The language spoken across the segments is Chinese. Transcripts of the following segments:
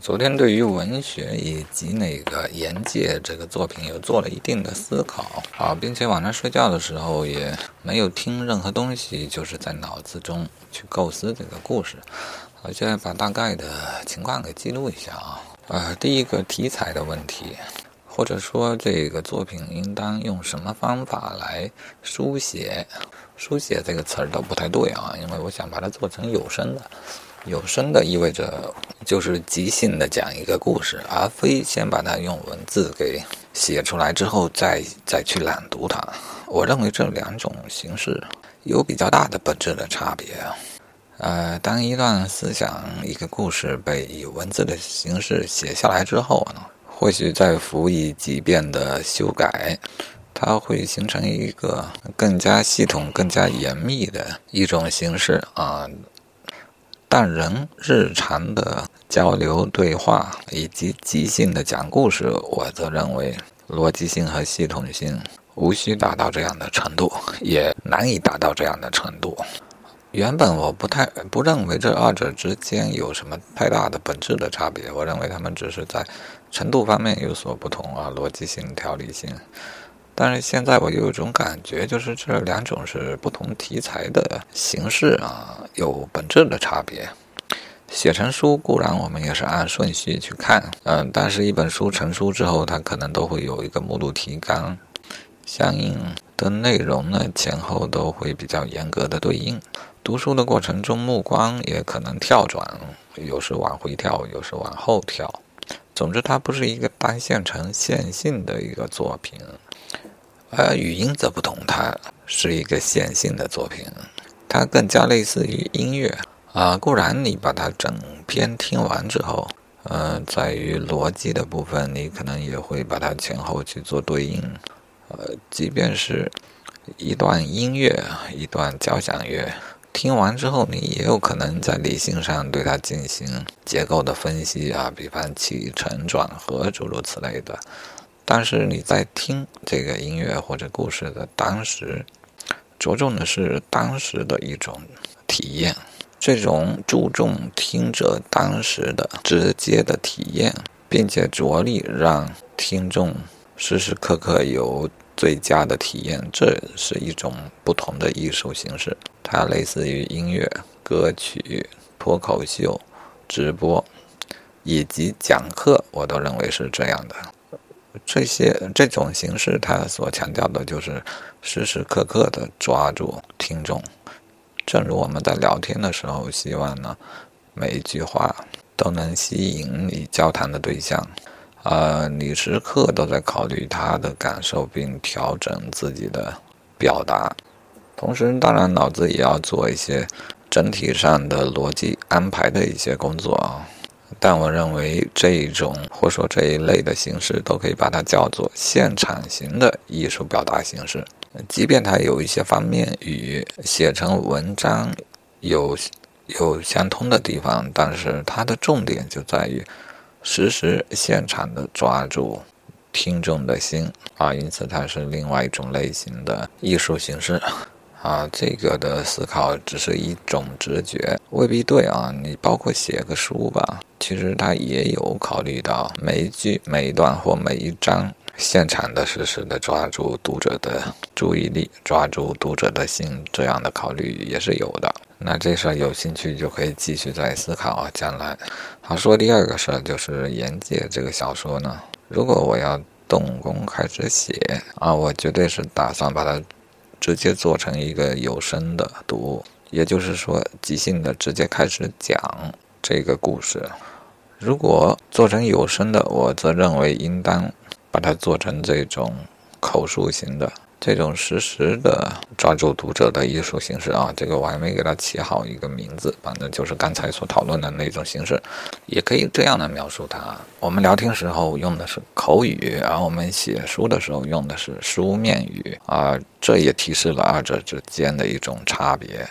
昨天对于文学以及那个言界这个作品有做了一定的思考啊，并且晚上睡觉的时候也没有听任何东西，就是在脑子中去构思这个故事。我现在把大概的情况给记录一下啊。呃，第一个题材的问题，或者说这个作品应当用什么方法来书写？书写这个词儿都不太对啊，因为我想把它做成有声的。有声的意味着就是即兴的讲一个故事，而非先把它用文字给写出来之后再再去朗读它。我认为这两种形式有比较大的本质的差别。呃，当一段思想、一个故事被以文字的形式写下来之后呢，或许再辅以几遍的修改，它会形成一个更加系统、更加严密的一种形式啊。但人日常的交流对话以及即兴的讲故事，我则认为逻辑性和系统性无需达到这样的程度，也难以达到这样的程度。原本我不太不认为这二者之间有什么太大的本质的差别，我认为他们只是在程度方面有所不同啊，逻辑性、条理性。但是现在我有一种感觉，就是这两种是不同题材的形式啊，有本质的差别。写成书固然我们也是按顺序去看，嗯，但是一本书成书之后，它可能都会有一个目录提纲，相应的内容呢前后都会比较严格的对应。读书的过程中，目光也可能跳转，有时往回跳，有时往后跳。总之，它不是一个单线程线性的一个作品。而语音则不同，它是一个线性的作品，它更加类似于音乐啊。固然你把它整篇听完之后，呃，在于逻辑的部分，你可能也会把它前后去做对应。呃，即便是一段音乐、一段交响乐，听完之后，你也有可能在理性上对它进行结构的分析啊，比方起承转合诸如此类的。但是你在听这个音乐或者故事的当时，着重的是当时的一种体验，这种注重听者当时的直接的体验，并且着力让听众时时刻刻有最佳的体验，这是一种不同的艺术形式。它类似于音乐、歌曲、脱口秀、直播以及讲课，我都认为是这样的。这些这种形式，它所强调的就是时时刻刻的抓住听众。正如我们在聊天的时候，希望呢每一句话都能吸引你交谈的对象，呃，你时刻都在考虑他的感受，并调整自己的表达。同时，当然脑子也要做一些整体上的逻辑安排的一些工作啊。但我认为这一种或说这一类的形式，都可以把它叫做现场型的艺术表达形式。即便它有一些方面与写成文章有有相通的地方，但是它的重点就在于实时现场的抓住听众的心啊，因此它是另外一种类型的艺术形式。啊，这个的思考只是一种直觉，未必对啊。你包括写个书吧，其实他也有考虑到每一句、每一段或每一章现场的实时的抓住读者的注意力，抓住读者的心，这样的考虑也是有的。那这事儿有兴趣就可以继续再思考啊。将来，好说第二个事儿就是《言界》这个小说呢，如果我要动工开始写啊，我绝对是打算把它。直接做成一个有声的读物，也就是说即兴的直接开始讲这个故事。如果做成有声的，我则认为应当把它做成这种口述型的。这种实时的抓住读者的艺术形式啊，这个我还没给它起好一个名字，反正就是刚才所讨论的那种形式，也可以这样的描述它。我们聊天时候用的是口语，而我们写书的时候用的是书面语啊，这也提示了二者之间的一种差别。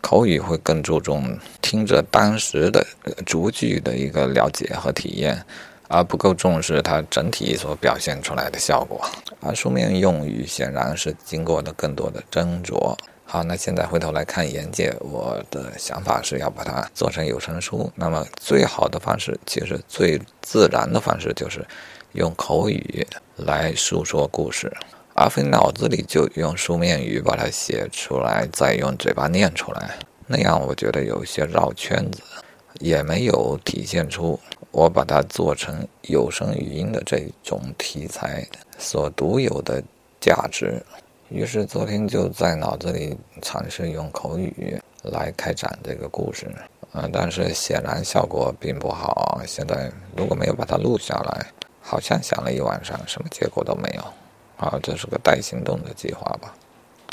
口语会更注重听着当时的逐句的一个了解和体验。而不够重视它整体所表现出来的效果，而书面用语显然是经过了更多的斟酌，好，那现在回头来看《言界》，我的想法是要把它做成有声书。那么最好的方式，其实最自然的方式就是用口语来述说故事，而非脑子里就用书面语把它写出来，再用嘴巴念出来。那样我觉得有些绕圈子，也没有体现出我把它做成有声语音的这种题材所独有的价值。于是昨天就在脑子里尝试用口语来开展这个故事，嗯，但是显然效果并不好。现在如果没有把它录下来，好像想了一晚上，什么结果都没有。啊，这是个待行动的计划吧。